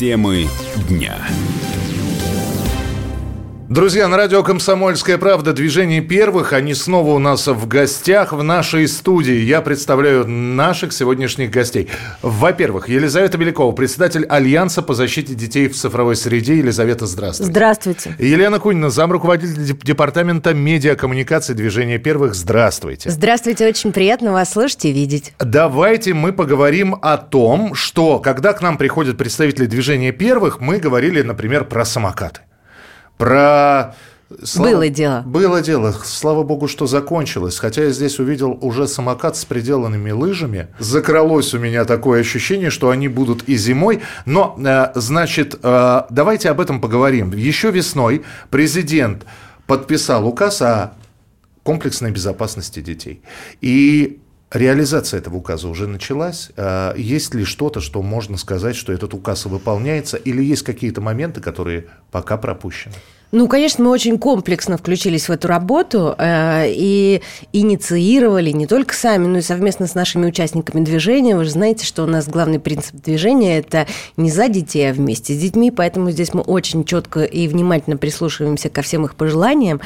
Темы дня. Друзья, на радио «Комсомольская правда» движение первых. Они снова у нас в гостях в нашей студии. Я представляю наших сегодняшних гостей. Во-первых, Елизавета Белякова, председатель Альянса по защите детей в цифровой среде. Елизавета, здравствуйте. Здравствуйте. Елена Кунина, замруководитель департамента медиакоммуникации движения первых. Здравствуйте. Здравствуйте, очень приятно вас слышать и видеть. Давайте мы поговорим о том, что когда к нам приходят представители движения первых, мы говорили, например, про самокаты про... Слава... Было дело. Было дело. Слава богу, что закончилось. Хотя я здесь увидел уже самокат с приделанными лыжами. Закралось у меня такое ощущение, что они будут и зимой. Но, э, значит, э, давайте об этом поговорим. Еще весной президент подписал указ о комплексной безопасности детей. И реализация этого указа уже началась. Э, есть ли что-то, что можно сказать, что этот указ выполняется, или есть какие-то моменты, которые пока пропущены? Ну, конечно, мы очень комплексно включились в эту работу э, и инициировали не только сами, но и совместно с нашими участниками движения. Вы же знаете, что у нас главный принцип движения – это не за детей, а вместе с детьми, поэтому здесь мы очень четко и внимательно прислушиваемся ко всем их пожеланиям.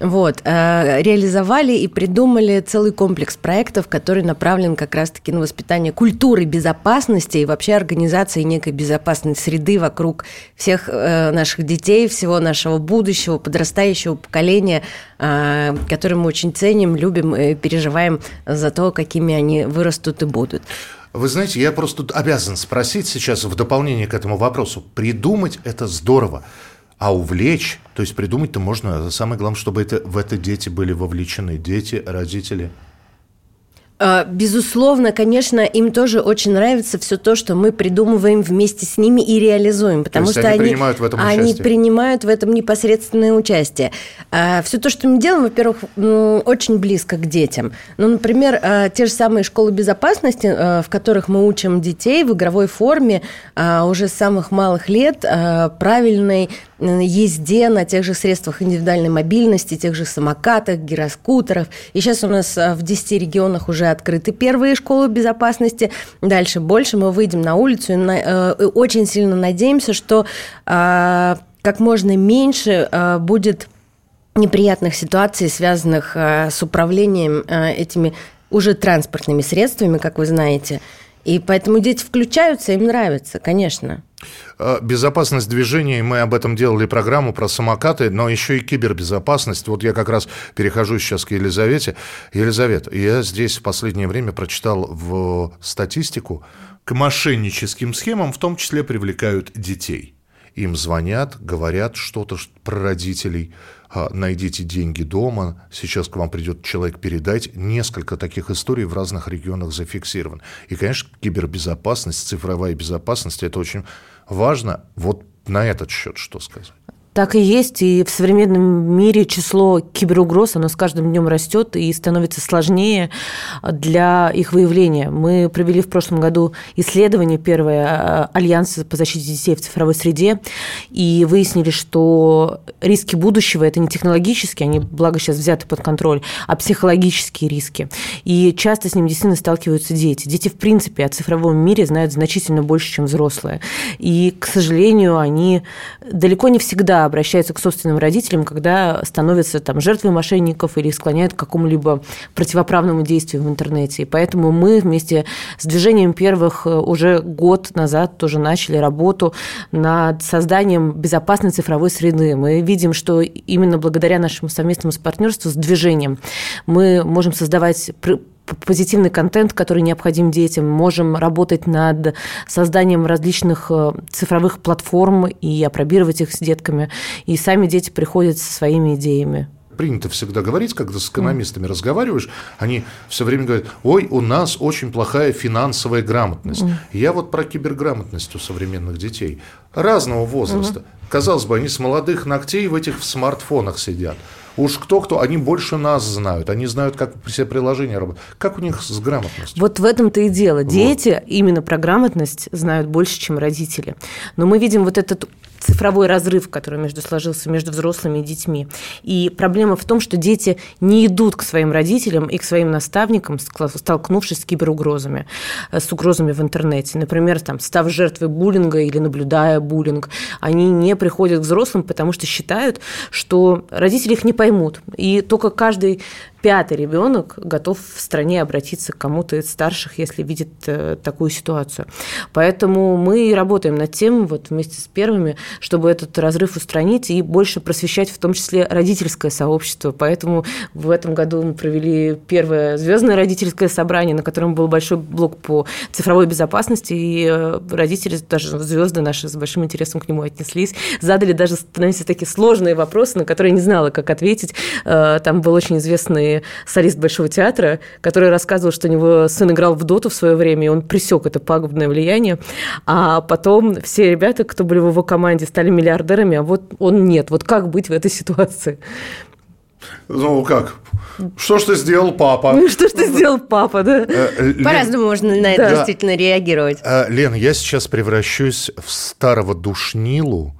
Вот, э, реализовали и придумали целый комплекс проектов, который направлен как раз-таки на воспитание культуры безопасности и вообще организации некой безопасной среды вокруг всех э, наших детей, всего нашего будущего, подрастающего поколения, э, которое мы очень ценим, любим и переживаем за то, какими они вырастут и будут. Вы знаете, я просто обязан спросить сейчас в дополнение к этому вопросу. Придумать это здорово. А увлечь, то есть придумать-то можно, самое главное, чтобы это, в это дети были вовлечены, дети, родители – а, безусловно, конечно, им тоже очень нравится все то, что мы придумываем вместе с ними и реализуем, потому что они, принимают в этом они участие. принимают в этом непосредственное участие. А, все то, что мы делаем, во-первых, очень близко к детям. Ну, например, а, те же самые школы безопасности, в которых мы учим детей в игровой форме уже с самых малых лет правильной езде на тех же средствах индивидуальной мобильности, тех же самокатах, гироскутерах. И сейчас у нас в 10 регионах уже открыты первые школы безопасности. Дальше больше мы выйдем на улицу и на, э, очень сильно надеемся, что э, как можно меньше э, будет неприятных ситуаций, связанных э, с управлением э, этими уже транспортными средствами, как вы знаете. И поэтому дети включаются, им нравится, конечно. Э, безопасность движения, мы об этом делали программу про самокаты, но еще и кибербезопасность. Вот я как раз перехожу сейчас к Елизавете. Елизавета, я здесь в последнее время прочитал в статистику, к мошенническим схемам в том числе привлекают детей. Им звонят, говорят что-то про родителей, найдите деньги дома, сейчас к вам придет человек передать. Несколько таких историй в разных регионах зафиксировано. И, конечно, кибербезопасность, цифровая безопасность – это очень важно. Вот на этот счет что сказать? Так и есть, и в современном мире число киберугроз, оно с каждым днем растет и становится сложнее для их выявления. Мы провели в прошлом году исследование первое а, Альянса по защите детей в цифровой среде и выяснили, что риски будущего – это не технологические, они, благо, сейчас взяты под контроль, а психологические риски. И часто с ним действительно сталкиваются дети. Дети, в принципе, о цифровом мире знают значительно больше, чем взрослые. И, к сожалению, они далеко не всегда обращаются к собственным родителям, когда становятся там жертвой мошенников или их склоняют к какому-либо противоправному действию в интернете. И поэтому мы вместе с движением первых э, уже год назад тоже начали работу над созданием безопасной цифровой среды. Мы видим, что именно благодаря нашему совместному партнерству с движением мы можем создавать позитивный контент, который необходим детям. Можем работать над созданием различных э, цифровых платформ и опробировать их с детками. И сами дети приходят со своими идеями принято всегда говорить, когда с экономистами mm. разговариваешь, они все время говорят, ой, у нас очень плохая финансовая грамотность. Mm. Я вот про киберграмотность у современных детей разного возраста. Mm. Казалось бы, они с молодых ногтей в этих смартфонах сидят. Уж кто-кто, они больше нас знают, они знают, как все приложения работают. Как у них с грамотностью? Вот в этом-то и дело. Дети вот. именно про грамотность знают больше, чем родители. Но мы видим вот этот цифровой разрыв, который между сложился между взрослыми и детьми. И проблема в том, что дети не идут к своим родителям и к своим наставникам, столкнувшись с киберугрозами, э, с угрозами в интернете. Например, там, став жертвой буллинга или наблюдая буллинг, они не приходят к взрослым, потому что считают, что родители их не поймут. И только каждый пятый ребенок готов в стране обратиться к кому-то из старших, если видит э, такую ситуацию. Поэтому мы работаем над тем, вот вместе с первыми, чтобы этот разрыв устранить и больше просвещать в том числе родительское сообщество. Поэтому в этом году мы провели первое звездное родительское собрание, на котором был большой блок по цифровой безопасности, и э, родители, даже звезды наши с большим интересом к нему отнеслись, задали даже, становились такие сложные вопросы, на которые не знала, как ответить. Э, там был очень известный солист Большого театра, который рассказывал, что у него сын играл в доту в свое время, и он присек это пагубное влияние. А потом все ребята, кто были в его команде, стали миллиардерами, а вот он нет. Вот как быть в этой ситуации? Ну как? Что ж ты сделал, папа? Ну что ж ты сделал, папа, да? Э, По-разному можно на это действительно реагировать. Э, Лен, я сейчас превращусь в старого душнилу,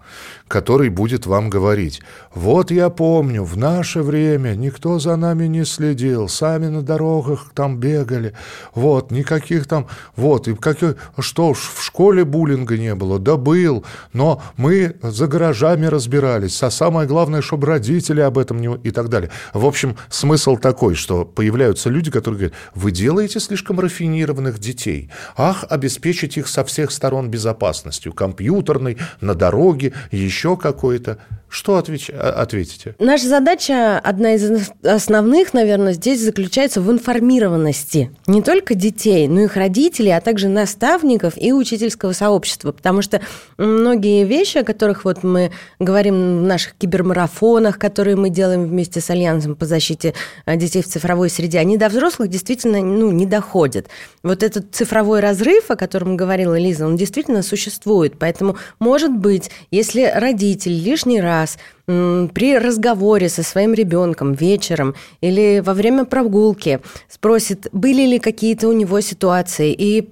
который будет вам говорить, вот я помню, в наше время никто за нами не следил, сами на дорогах там бегали, вот, никаких там, вот, и какие, что в школе буллинга не было, да был, но мы за гаражами разбирались, а самое главное, чтобы родители об этом не... и так далее. В общем, смысл такой, что появляются люди, которые говорят, вы делаете слишком рафинированных детей, ах, обеспечить их со всех сторон безопасностью, компьютерной, на дороге, еще еще какой-то. Что отвеч... А, ответите? Наша задача, одна из основных, наверное, здесь заключается в информированности не только детей, но и их родителей, а также наставников и учительского сообщества. Потому что многие вещи, о которых вот мы говорим в наших кибермарафонах, которые мы делаем вместе с Альянсом по защите а, детей в цифровой среде, они до взрослых действительно ну, не доходят. Вот этот цифровой разрыв, о котором говорила Лиза, он действительно существует. Поэтому, может быть, если родитель лишний раз при разговоре со своим ребенком вечером или во время прогулки спросит, были ли какие-то у него ситуации, и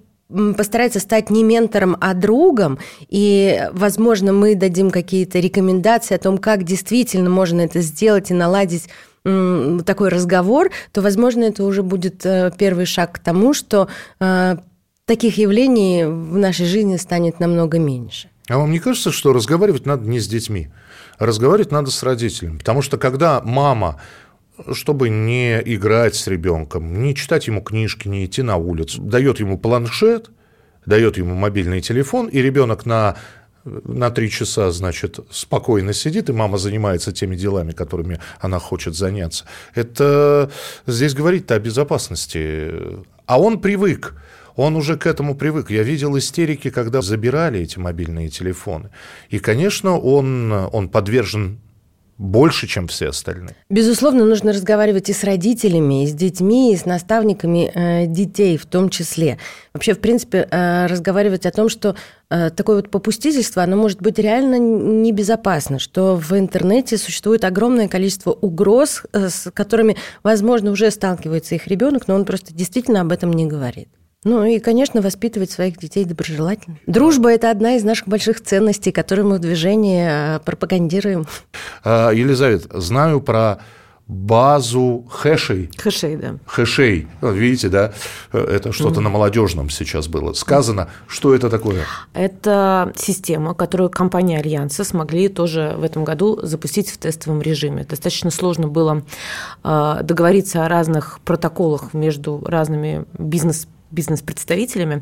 постарается стать не ментором, а другом, и, возможно, мы дадим какие-то рекомендации о том, как действительно можно это сделать и наладить такой разговор, то, возможно, это уже будет э, первый шаг к тому, что э, таких явлений в нашей жизни станет намного меньше. А вам не кажется, что разговаривать надо не с детьми, разговаривать надо с родителями? Потому что когда мама чтобы не играть с ребенком, не читать ему книжки, не идти на улицу, дает ему планшет, дает ему мобильный телефон, и ребенок на на три часа, значит, спокойно сидит, и мама занимается теми делами, которыми она хочет заняться. Это здесь говорить-то о безопасности. А он привык. Он уже к этому привык. Я видел истерики, когда забирали эти мобильные телефоны. И, конечно, он, он подвержен больше, чем все остальные. Безусловно, нужно разговаривать и с родителями, и с детьми, и с наставниками э, детей в том числе. Вообще, в принципе, э, разговаривать о том, что э, такое вот попустительство, оно может быть реально небезопасно, что в интернете существует огромное количество угроз, э, с которыми, возможно, уже сталкивается их ребенок, но он просто действительно об этом не говорит. Ну и, конечно, воспитывать своих детей доброжелательно. Дружба – это одна из наших больших ценностей, которую мы в движении э, пропагандируем. А, Елизавета, знаю про базу хэшей. Хэшей, да. Хэшей. Видите, да? Это что-то mm-hmm. на молодежном сейчас было сказано. Что это такое? Это система, которую компания Альянса смогли тоже в этом году запустить в тестовом режиме. Достаточно сложно было э, договориться о разных протоколах между разными бизнес бизнес-представителями.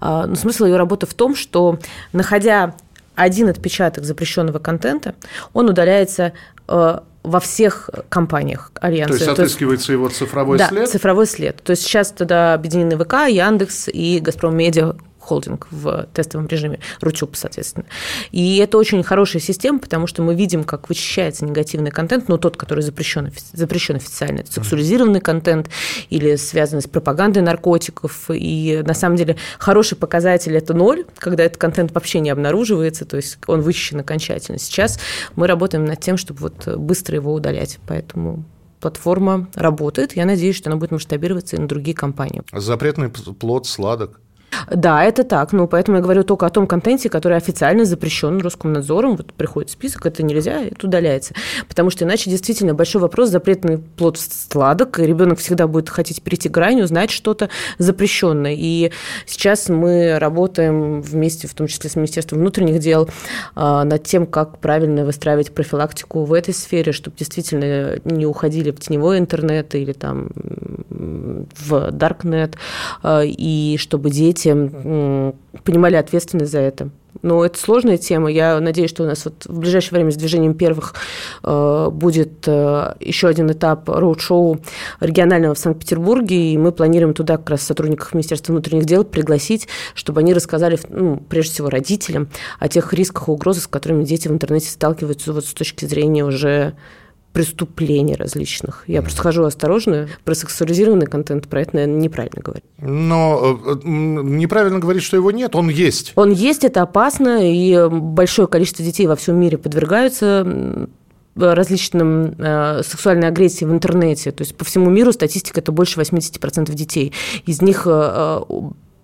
Угу. Но смысл ее работы в том, что находя один отпечаток запрещенного контента, он удаляется э, во всех компаниях Альянса. То есть отыскивается То есть, его цифровой да, след? Да, цифровой след. То есть сейчас тогда объединены ВК, Яндекс и Газпром Медиа холдинг в тестовом режиме, Рутюб, соответственно. И это очень хорошая система, потому что мы видим, как вычищается негативный контент, но тот, который запрещен, запрещен официально, это сексуализированный контент или связанный с пропагандой наркотиков. И на самом деле хороший показатель – это ноль, когда этот контент вообще не обнаруживается, то есть он вычищен окончательно. Сейчас мы работаем над тем, чтобы вот быстро его удалять, поэтому платформа работает. Я надеюсь, что она будет масштабироваться и на другие компании. Запретный плод сладок. Да, это так. Ну, поэтому я говорю только о том контенте, который официально запрещен Роскомнадзором. Вот приходит список, это нельзя, это удаляется. Потому что иначе действительно большой вопрос, запретный плод сладок, и ребенок всегда будет хотеть перейти грань, узнать что-то запрещенное. И сейчас мы работаем вместе, в том числе с Министерством внутренних дел, а, над тем, как правильно выстраивать профилактику в этой сфере, чтобы действительно не уходили в теневой интернет или там в Даркнет, а, и чтобы дети понимали ответственность за это. Но это сложная тема. Я надеюсь, что у нас вот в ближайшее время с движением первых э, будет э, еще один этап роуд-шоу регионального в Санкт-Петербурге, и мы планируем туда как раз сотрудников Министерства внутренних дел пригласить, чтобы они рассказали, ну, прежде всего, родителям о тех рисках и угрозах, с которыми дети в интернете сталкиваются вот с точки зрения уже преступлений различных. Я просто хожу осторожно. Про сексуализированный контент про это, наверное, неправильно говорить. Но э, неправильно говорить, что его нет, он есть. Он есть, это опасно, и большое количество детей во всем мире подвергаются различным э, сексуальной агрессии в интернете. То есть по всему миру статистика это больше 80% детей. Из них э,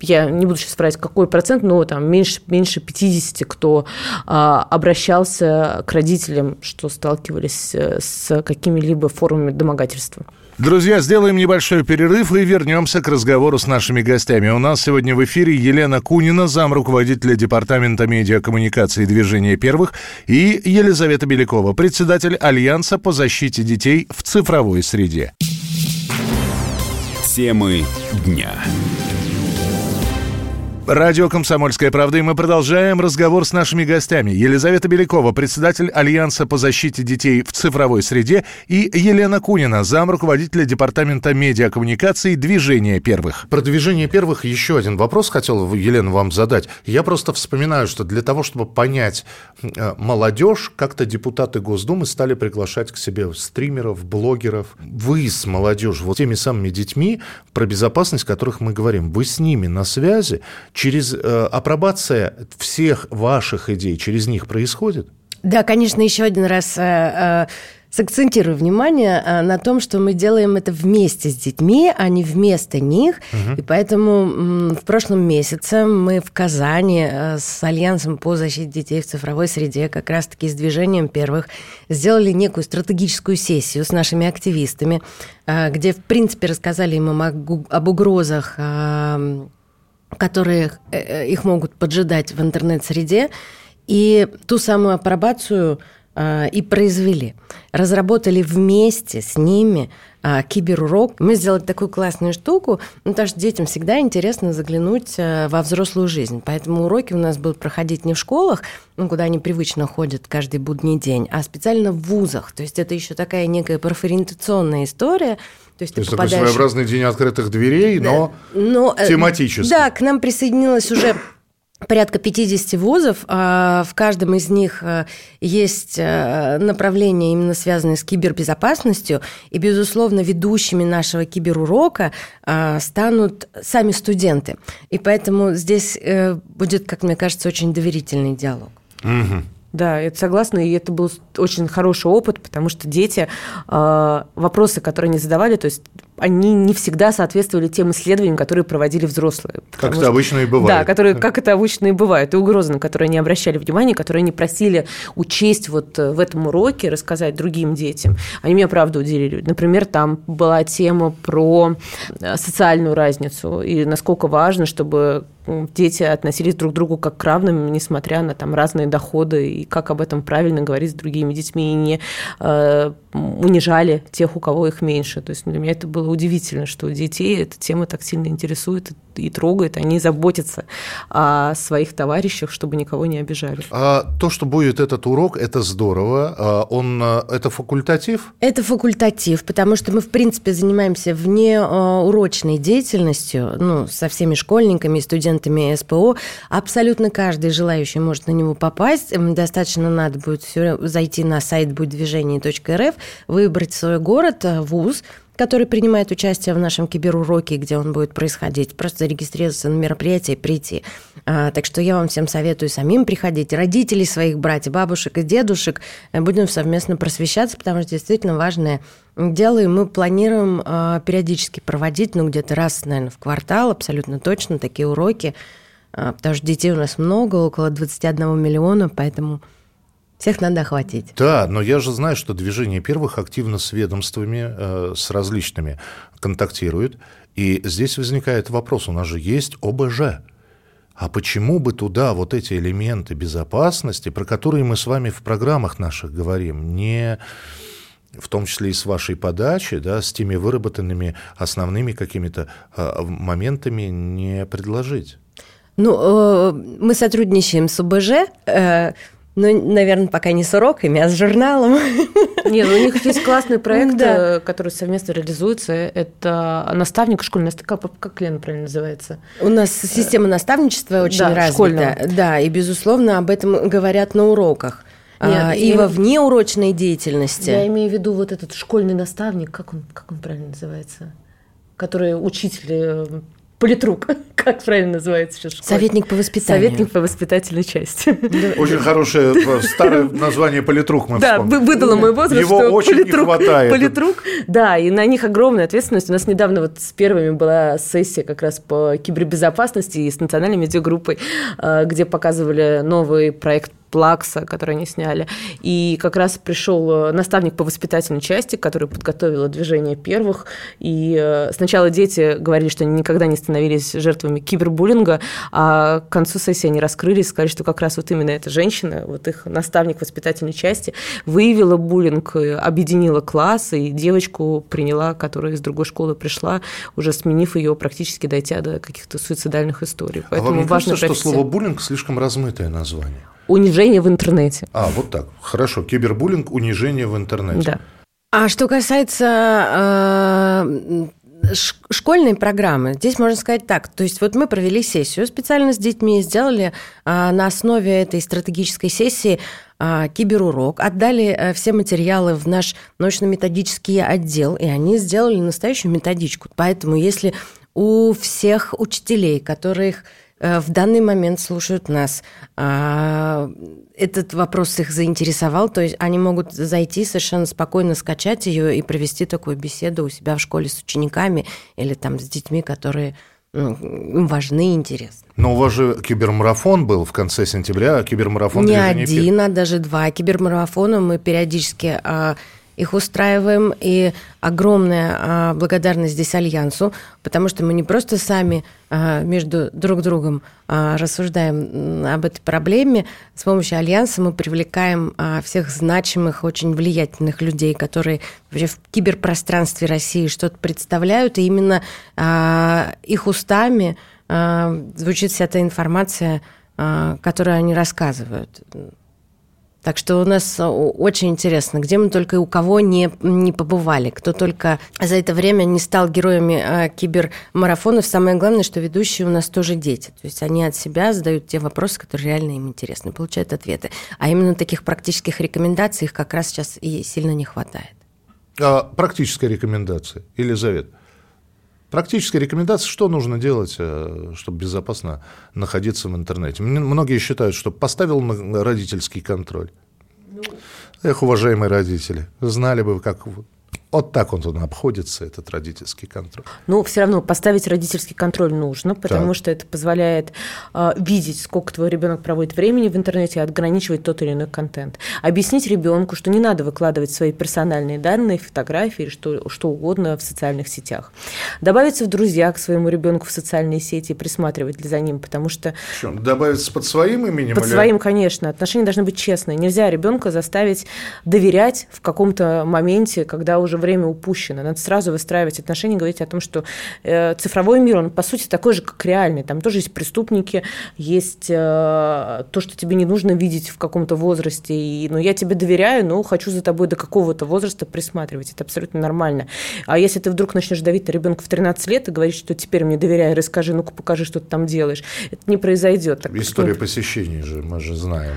я не буду сейчас врать, какой процент, но там меньше, меньше 50, кто а, обращался к родителям, что сталкивались э, с какими-либо формами домогательства. Друзья, сделаем небольшой перерыв и вернемся к разговору с нашими гостями. У нас сегодня в эфире Елена Кунина, зам руководителя Департамента медиакоммуникации движения первых, и Елизавета Белякова, председатель Альянса по защите детей в цифровой среде. Темы дня. Радио «Комсомольская правда», и мы продолжаем разговор с нашими гостями. Елизавета Белякова, председатель Альянса по защите детей в цифровой среде, и Елена Кунина, зам руководителя Департамента медиакоммуникаций «Движение первых». Про «Движение первых» еще один вопрос хотел, Елена, вам задать. Я просто вспоминаю, что для того, чтобы понять э, молодежь, как-то депутаты Госдумы стали приглашать к себе стримеров, блогеров. Вы с молодежью, вот теми самыми детьми, про безопасность которых мы говорим, вы с ними на связи, через э, апробация всех ваших идей через них происходит? Да, конечно, еще один раз э, э, сакцентирую внимание э, на том, что мы делаем это вместе с детьми, а не вместо них. Угу. И поэтому в прошлом месяце мы в Казани э, с Альянсом по защите детей в цифровой среде, как раз-таки с движением первых, сделали некую стратегическую сессию с нашими активистами, э, где, в принципе, рассказали им об угрозах которые э, э, их могут поджидать в интернет-среде, и ту самую апробацию э, и произвели. Разработали вместе с ними киберурок. Мы сделали такую классную штуку, ну, потому что детям всегда интересно заглянуть во взрослую жизнь. Поэтому уроки у нас будут проходить не в школах, ну, куда они привычно ходят каждый будний день, а специально в вузах. То есть это еще такая некая профориентационная история – то есть, То есть попадаешь... такой своеобразный день открытых дверей, но, но э, тематически. Да, к нам присоединилось уже порядка 50 вузов. А в каждом из них э, есть э, направления, именно связанные с кибербезопасностью. И, безусловно, ведущими нашего киберурока станут сами студенты. И поэтому здесь будет, как мне кажется, очень доверительный диалог. Угу. Да, я согласна, и это был очень хороший опыт, потому что дети, э, вопросы, которые они задавали, то есть они не всегда соответствовали тем исследованиям, которые проводили взрослые. Как это обычно и бывает. Да, которые, как это обычно и бывает. И угрозы, на которые они обращали внимание, которые они просили учесть вот в этом уроке, рассказать другим детям, они меня правда удивили. Например, там была тема про э, социальную разницу и насколько важно, чтобы дети относились друг к другу как к равным, несмотря на там разные доходы, и как об этом правильно говорить с другими детьми, и не э, унижали тех, у кого их меньше. То есть для меня это было удивительно, что детей эта тема так сильно интересует и трогает, они заботятся о своих товарищах, чтобы никого не обижали. А то, что будет этот урок, это здорово. А он, а, это факультатив? Это факультатив, потому что мы, в принципе, занимаемся вне а, урочной деятельностью, ну, со всеми школьниками и студентами СПО. Абсолютно каждый желающий может на него попасть. Достаточно надо будет все зайти на сайт будьдвижение.рф, выбрать свой город, вуз, который принимает участие в нашем киберуроке, где он будет происходить. Просто зарегистрироваться на мероприятие и прийти. А, так что я вам всем советую самим приходить. Родителей своих брать, бабушек и дедушек. Э, будем совместно просвещаться, потому что действительно важное дело. И мы планируем а, периодически проводить, ну, где-то раз, наверное, в квартал, абсолютно точно, такие уроки. А, потому что детей у нас много, около 21 миллиона, поэтому всех надо охватить. Да, но я же знаю, что движение первых активно с ведомствами, э, с различными контактирует. И здесь возникает вопрос, у нас же есть ОБЖ. А почему бы туда вот эти элементы безопасности, про которые мы с вами в программах наших говорим, не в том числе и с вашей подачи, да, с теми выработанными основными какими-то э, моментами не предложить? Ну, э, мы сотрудничаем с ОБЖ. Э, ну, наверное, пока не с уроками, а с журналом. Нет, ну, у них есть классный проект, да. Э, который совместно реализуется. Это наставник школьный. Как, как Лена правильно называется? У нас система наставничества очень да, развита. Школьного. Да, и, безусловно, об этом говорят на уроках. Нет, а, и я... во внеурочной деятельности. Я имею в виду вот этот школьный наставник, как он, как он правильно называется? Который учитель э, политрук, как правильно называется сейчас? Советник по воспитанию. Советник по воспитательной части. Очень хорошее э, старое название политрук мы Да, выдало мой возраст, Его очень не хватает. Политрук, да, и на них огромная ответственность. У нас недавно вот с первыми была сессия как раз по кибербезопасности и с национальной медиагруппой, э, где показывали новый проект Плакса, который они сняли. И как раз пришел э, наставник по воспитательной части, который подготовил движение первых. И э, сначала дети говорили, что они никогда не становились жертвами кибербуллинга, а к концу сессии они раскрылись, сказали, что как раз вот именно эта женщина, вот их наставник воспитательной части, выявила буллинг, объединила класс, и девочку приняла, которая из другой школы пришла, уже сменив ее, практически дойдя до каких-то суицидальных историй. Поэтому а вам не кажется, что слово буллинг слишком размытое название? Унижение в интернете. А, вот так. Хорошо. Кибербуллинг, унижение в интернете. Да. А что касается э, школьной программы, здесь можно сказать так. То есть вот мы провели сессию специально с детьми, сделали э, на основе этой стратегической сессии э, киберурок, отдали э, все материалы в наш научно-методический отдел, и они сделали настоящую методичку. Поэтому если у всех учителей, которых в данный момент слушают нас. А, этот вопрос их заинтересовал, то есть они могут зайти совершенно спокойно, скачать ее и провести такую беседу у себя в школе с учениками или там с детьми, которые им важны и интересны. Но у вас же кибермарафон был в конце сентября, а кибермарафон... Не один, а даже два кибермарафона мы периодически а, их устраиваем, и огромная а, благодарность здесь Альянсу, потому что мы не просто сами а, между друг другом а, рассуждаем об этой проблеме, с помощью Альянса мы привлекаем всех значимых, очень влиятельных людей, которые вообще в киберпространстве России что-то представляют, и именно их устами звучит вся та информация, которую они рассказывают. Так что у нас э, очень интересно, где мы только и у кого не, не побывали, кто только за это время не стал героями э, кибермарафонов. Самое главное, что ведущие у нас тоже дети. То есть они от себя задают те вопросы, которые реально им интересны, получают ответы. А именно таких практических рекомендаций их как раз сейчас и сильно не хватает. А практическая рекомендация, Елизавета? Практическая рекомендация, что нужно делать, э, чтобы безопасно находиться в интернете. Многие считают, что поставил на родительский контроль. Ну. Эх, уважаемые родители, знали бы, как вот так он, он обходится, этот родительский контроль. Ну, все равно поставить родительский контроль нужно, потому так. что это позволяет э, видеть, сколько твой ребенок проводит времени в интернете и ограничивать тот или иной контент. Объяснить ребенку, что не надо выкладывать свои персональные данные, фотографии, что, что угодно в социальных сетях. Добавиться в друзья к своему ребенку в социальные сети и присматривать за ним, потому что... Что, добавиться под своим именем? Под или... своим, конечно. Отношения должны быть честные. Нельзя ребенка заставить доверять в каком-то моменте, когда уже время упущено. Надо сразу выстраивать отношения, говорить о том, что э, цифровой мир, он, по сути, такой же, как реальный. Там тоже есть преступники, есть э, то, что тебе не нужно видеть в каком-то возрасте. И, ну, я тебе доверяю, но хочу за тобой до какого-то возраста присматривать. Это абсолютно нормально. А если ты вдруг начнешь давить на ребенка в 13 лет и говорить, что теперь мне доверяй, расскажи, ну-ка покажи, что ты там делаешь, это не произойдет. История посещений же, мы же знаем.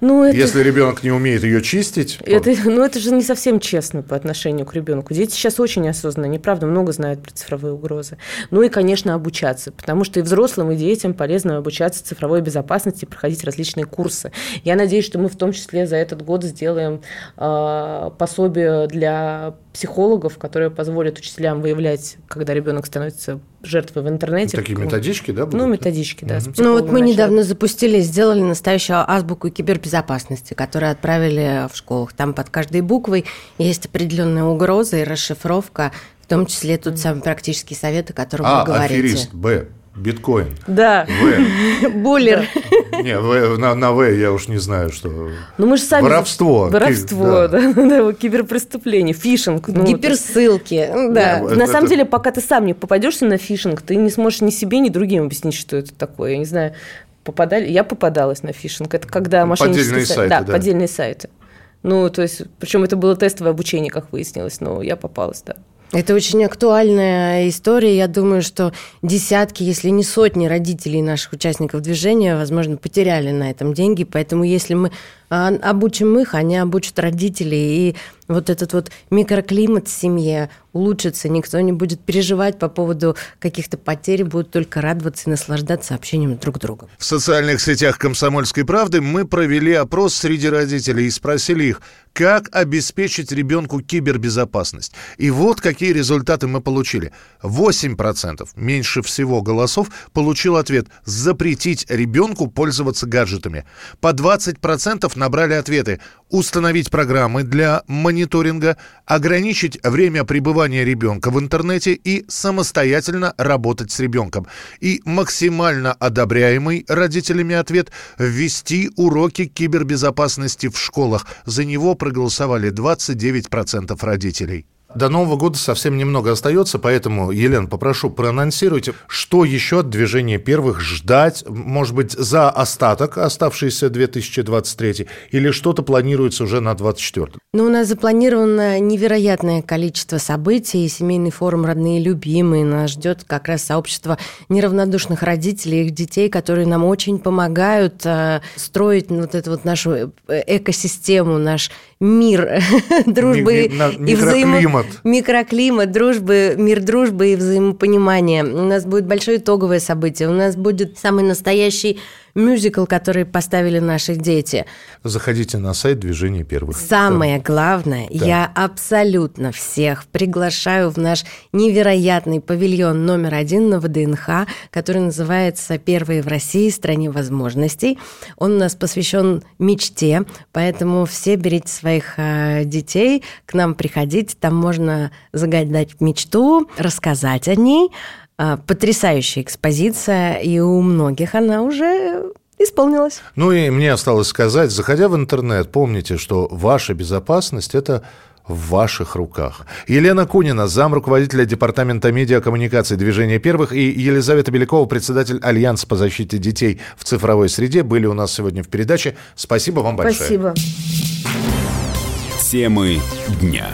Ну, это... Если ребенок не умеет ее чистить. Это, ну, это же не совсем честно по отношению к ребенку. Дети сейчас очень осознанно, неправда, много знают про цифровые угрозы. Ну и, конечно, обучаться, потому что и взрослым, и детям полезно обучаться цифровой безопасности, проходить различные курсы. Я надеюсь, что мы в том числе за этот год сделаем э, пособие для психологов, которые позволят учителям выявлять, когда ребенок становится жертвой в интернете. Такие методички, да? Будут? Ну, методички, да. Угу. Ну, вот мы начали. недавно запустили, сделали настоящую азбуку кибербезопасности, которую отправили в школах. Там под каждой буквой есть определенные угрозы и расшифровка, в том числе тут самые практические советы, о которых а, вы говорите. Аферист, Б. Биткоин. Да. В. Буллер. Не, в, на, на В я уж не знаю, что. Ну мы же сами. Воровство. Воровство, да, да, да киберпреступление, фишинг. Ну, Гиперссылки. Да. на это... самом деле, пока ты сам не попадешься на фишинг, ты не сможешь ни себе, ни другим объяснить, что это такое. Я не знаю, попадали. Я попадалась на фишинг. Это когда мошеннические поддельные сайты. Да, да, поддельные сайты. Ну, то есть, причем это было тестовое обучение, как выяснилось, но я попалась, да. Это очень актуальная история. Я думаю, что десятки, если не сотни родителей наших участников движения, возможно, потеряли на этом деньги. Поэтому если мы а, обучим их, они обучат родителей. И вот этот вот микроклимат в семье улучшится, никто не будет переживать по поводу каких-то потерь, будут только радоваться и наслаждаться общением друг с другом. В социальных сетях «Комсомольской правды» мы провели опрос среди родителей и спросили их, как обеспечить ребенку кибербезопасность. И вот какие результаты мы получили. 8%, меньше всего голосов, получил ответ «запретить ребенку пользоваться гаджетами». По 20% набрали ответы «установить программы для мониторинга», «ограничить время пребывания ребенка в интернете» и «самостоятельно работать с ребенком». И максимально одобряемый родителями ответ «ввести уроки кибербезопасности в школах». За него проголосовали 29% родителей. До Нового года совсем немного остается, поэтому, Елена, попрошу, проанонсируйте, что еще от движения первых ждать, может быть, за остаток, оставшийся 2023, или что-то планируется уже на 2024? Ну, у нас запланировано невероятное количество событий, семейный форум «Родные и любимые», нас ждет как раз сообщество неравнодушных родителей, их детей, которые нам очень помогают э, строить вот эту вот нашу э, экосистему, наш мир дружбы и взаимопонимания Микроклимат. Микроклимат, дружбы, мир дружбы и взаимопонимания. У нас будет большое итоговое событие. У нас будет самый настоящий мюзикл, который поставили наши дети. Заходите на сайт Движения первых. Самое да. главное, да. я абсолютно всех приглашаю в наш невероятный павильон номер один на ВДНХ, который называется «Первые в России. Стране возможностей». Он у нас посвящен мечте, поэтому все берите своих э, детей, к нам приходите, там можно загадать мечту, рассказать о ней, потрясающая экспозиция, и у многих она уже исполнилась. Ну и мне осталось сказать, заходя в интернет, помните, что ваша безопасность – это в ваших руках. Елена Кунина, зам руководителя Департамента медиакоммуникации Движения Первых и Елизавета Белякова, председатель Альянса по защите детей в цифровой среде, были у нас сегодня в передаче. Спасибо вам большое. Спасибо. Темы дня.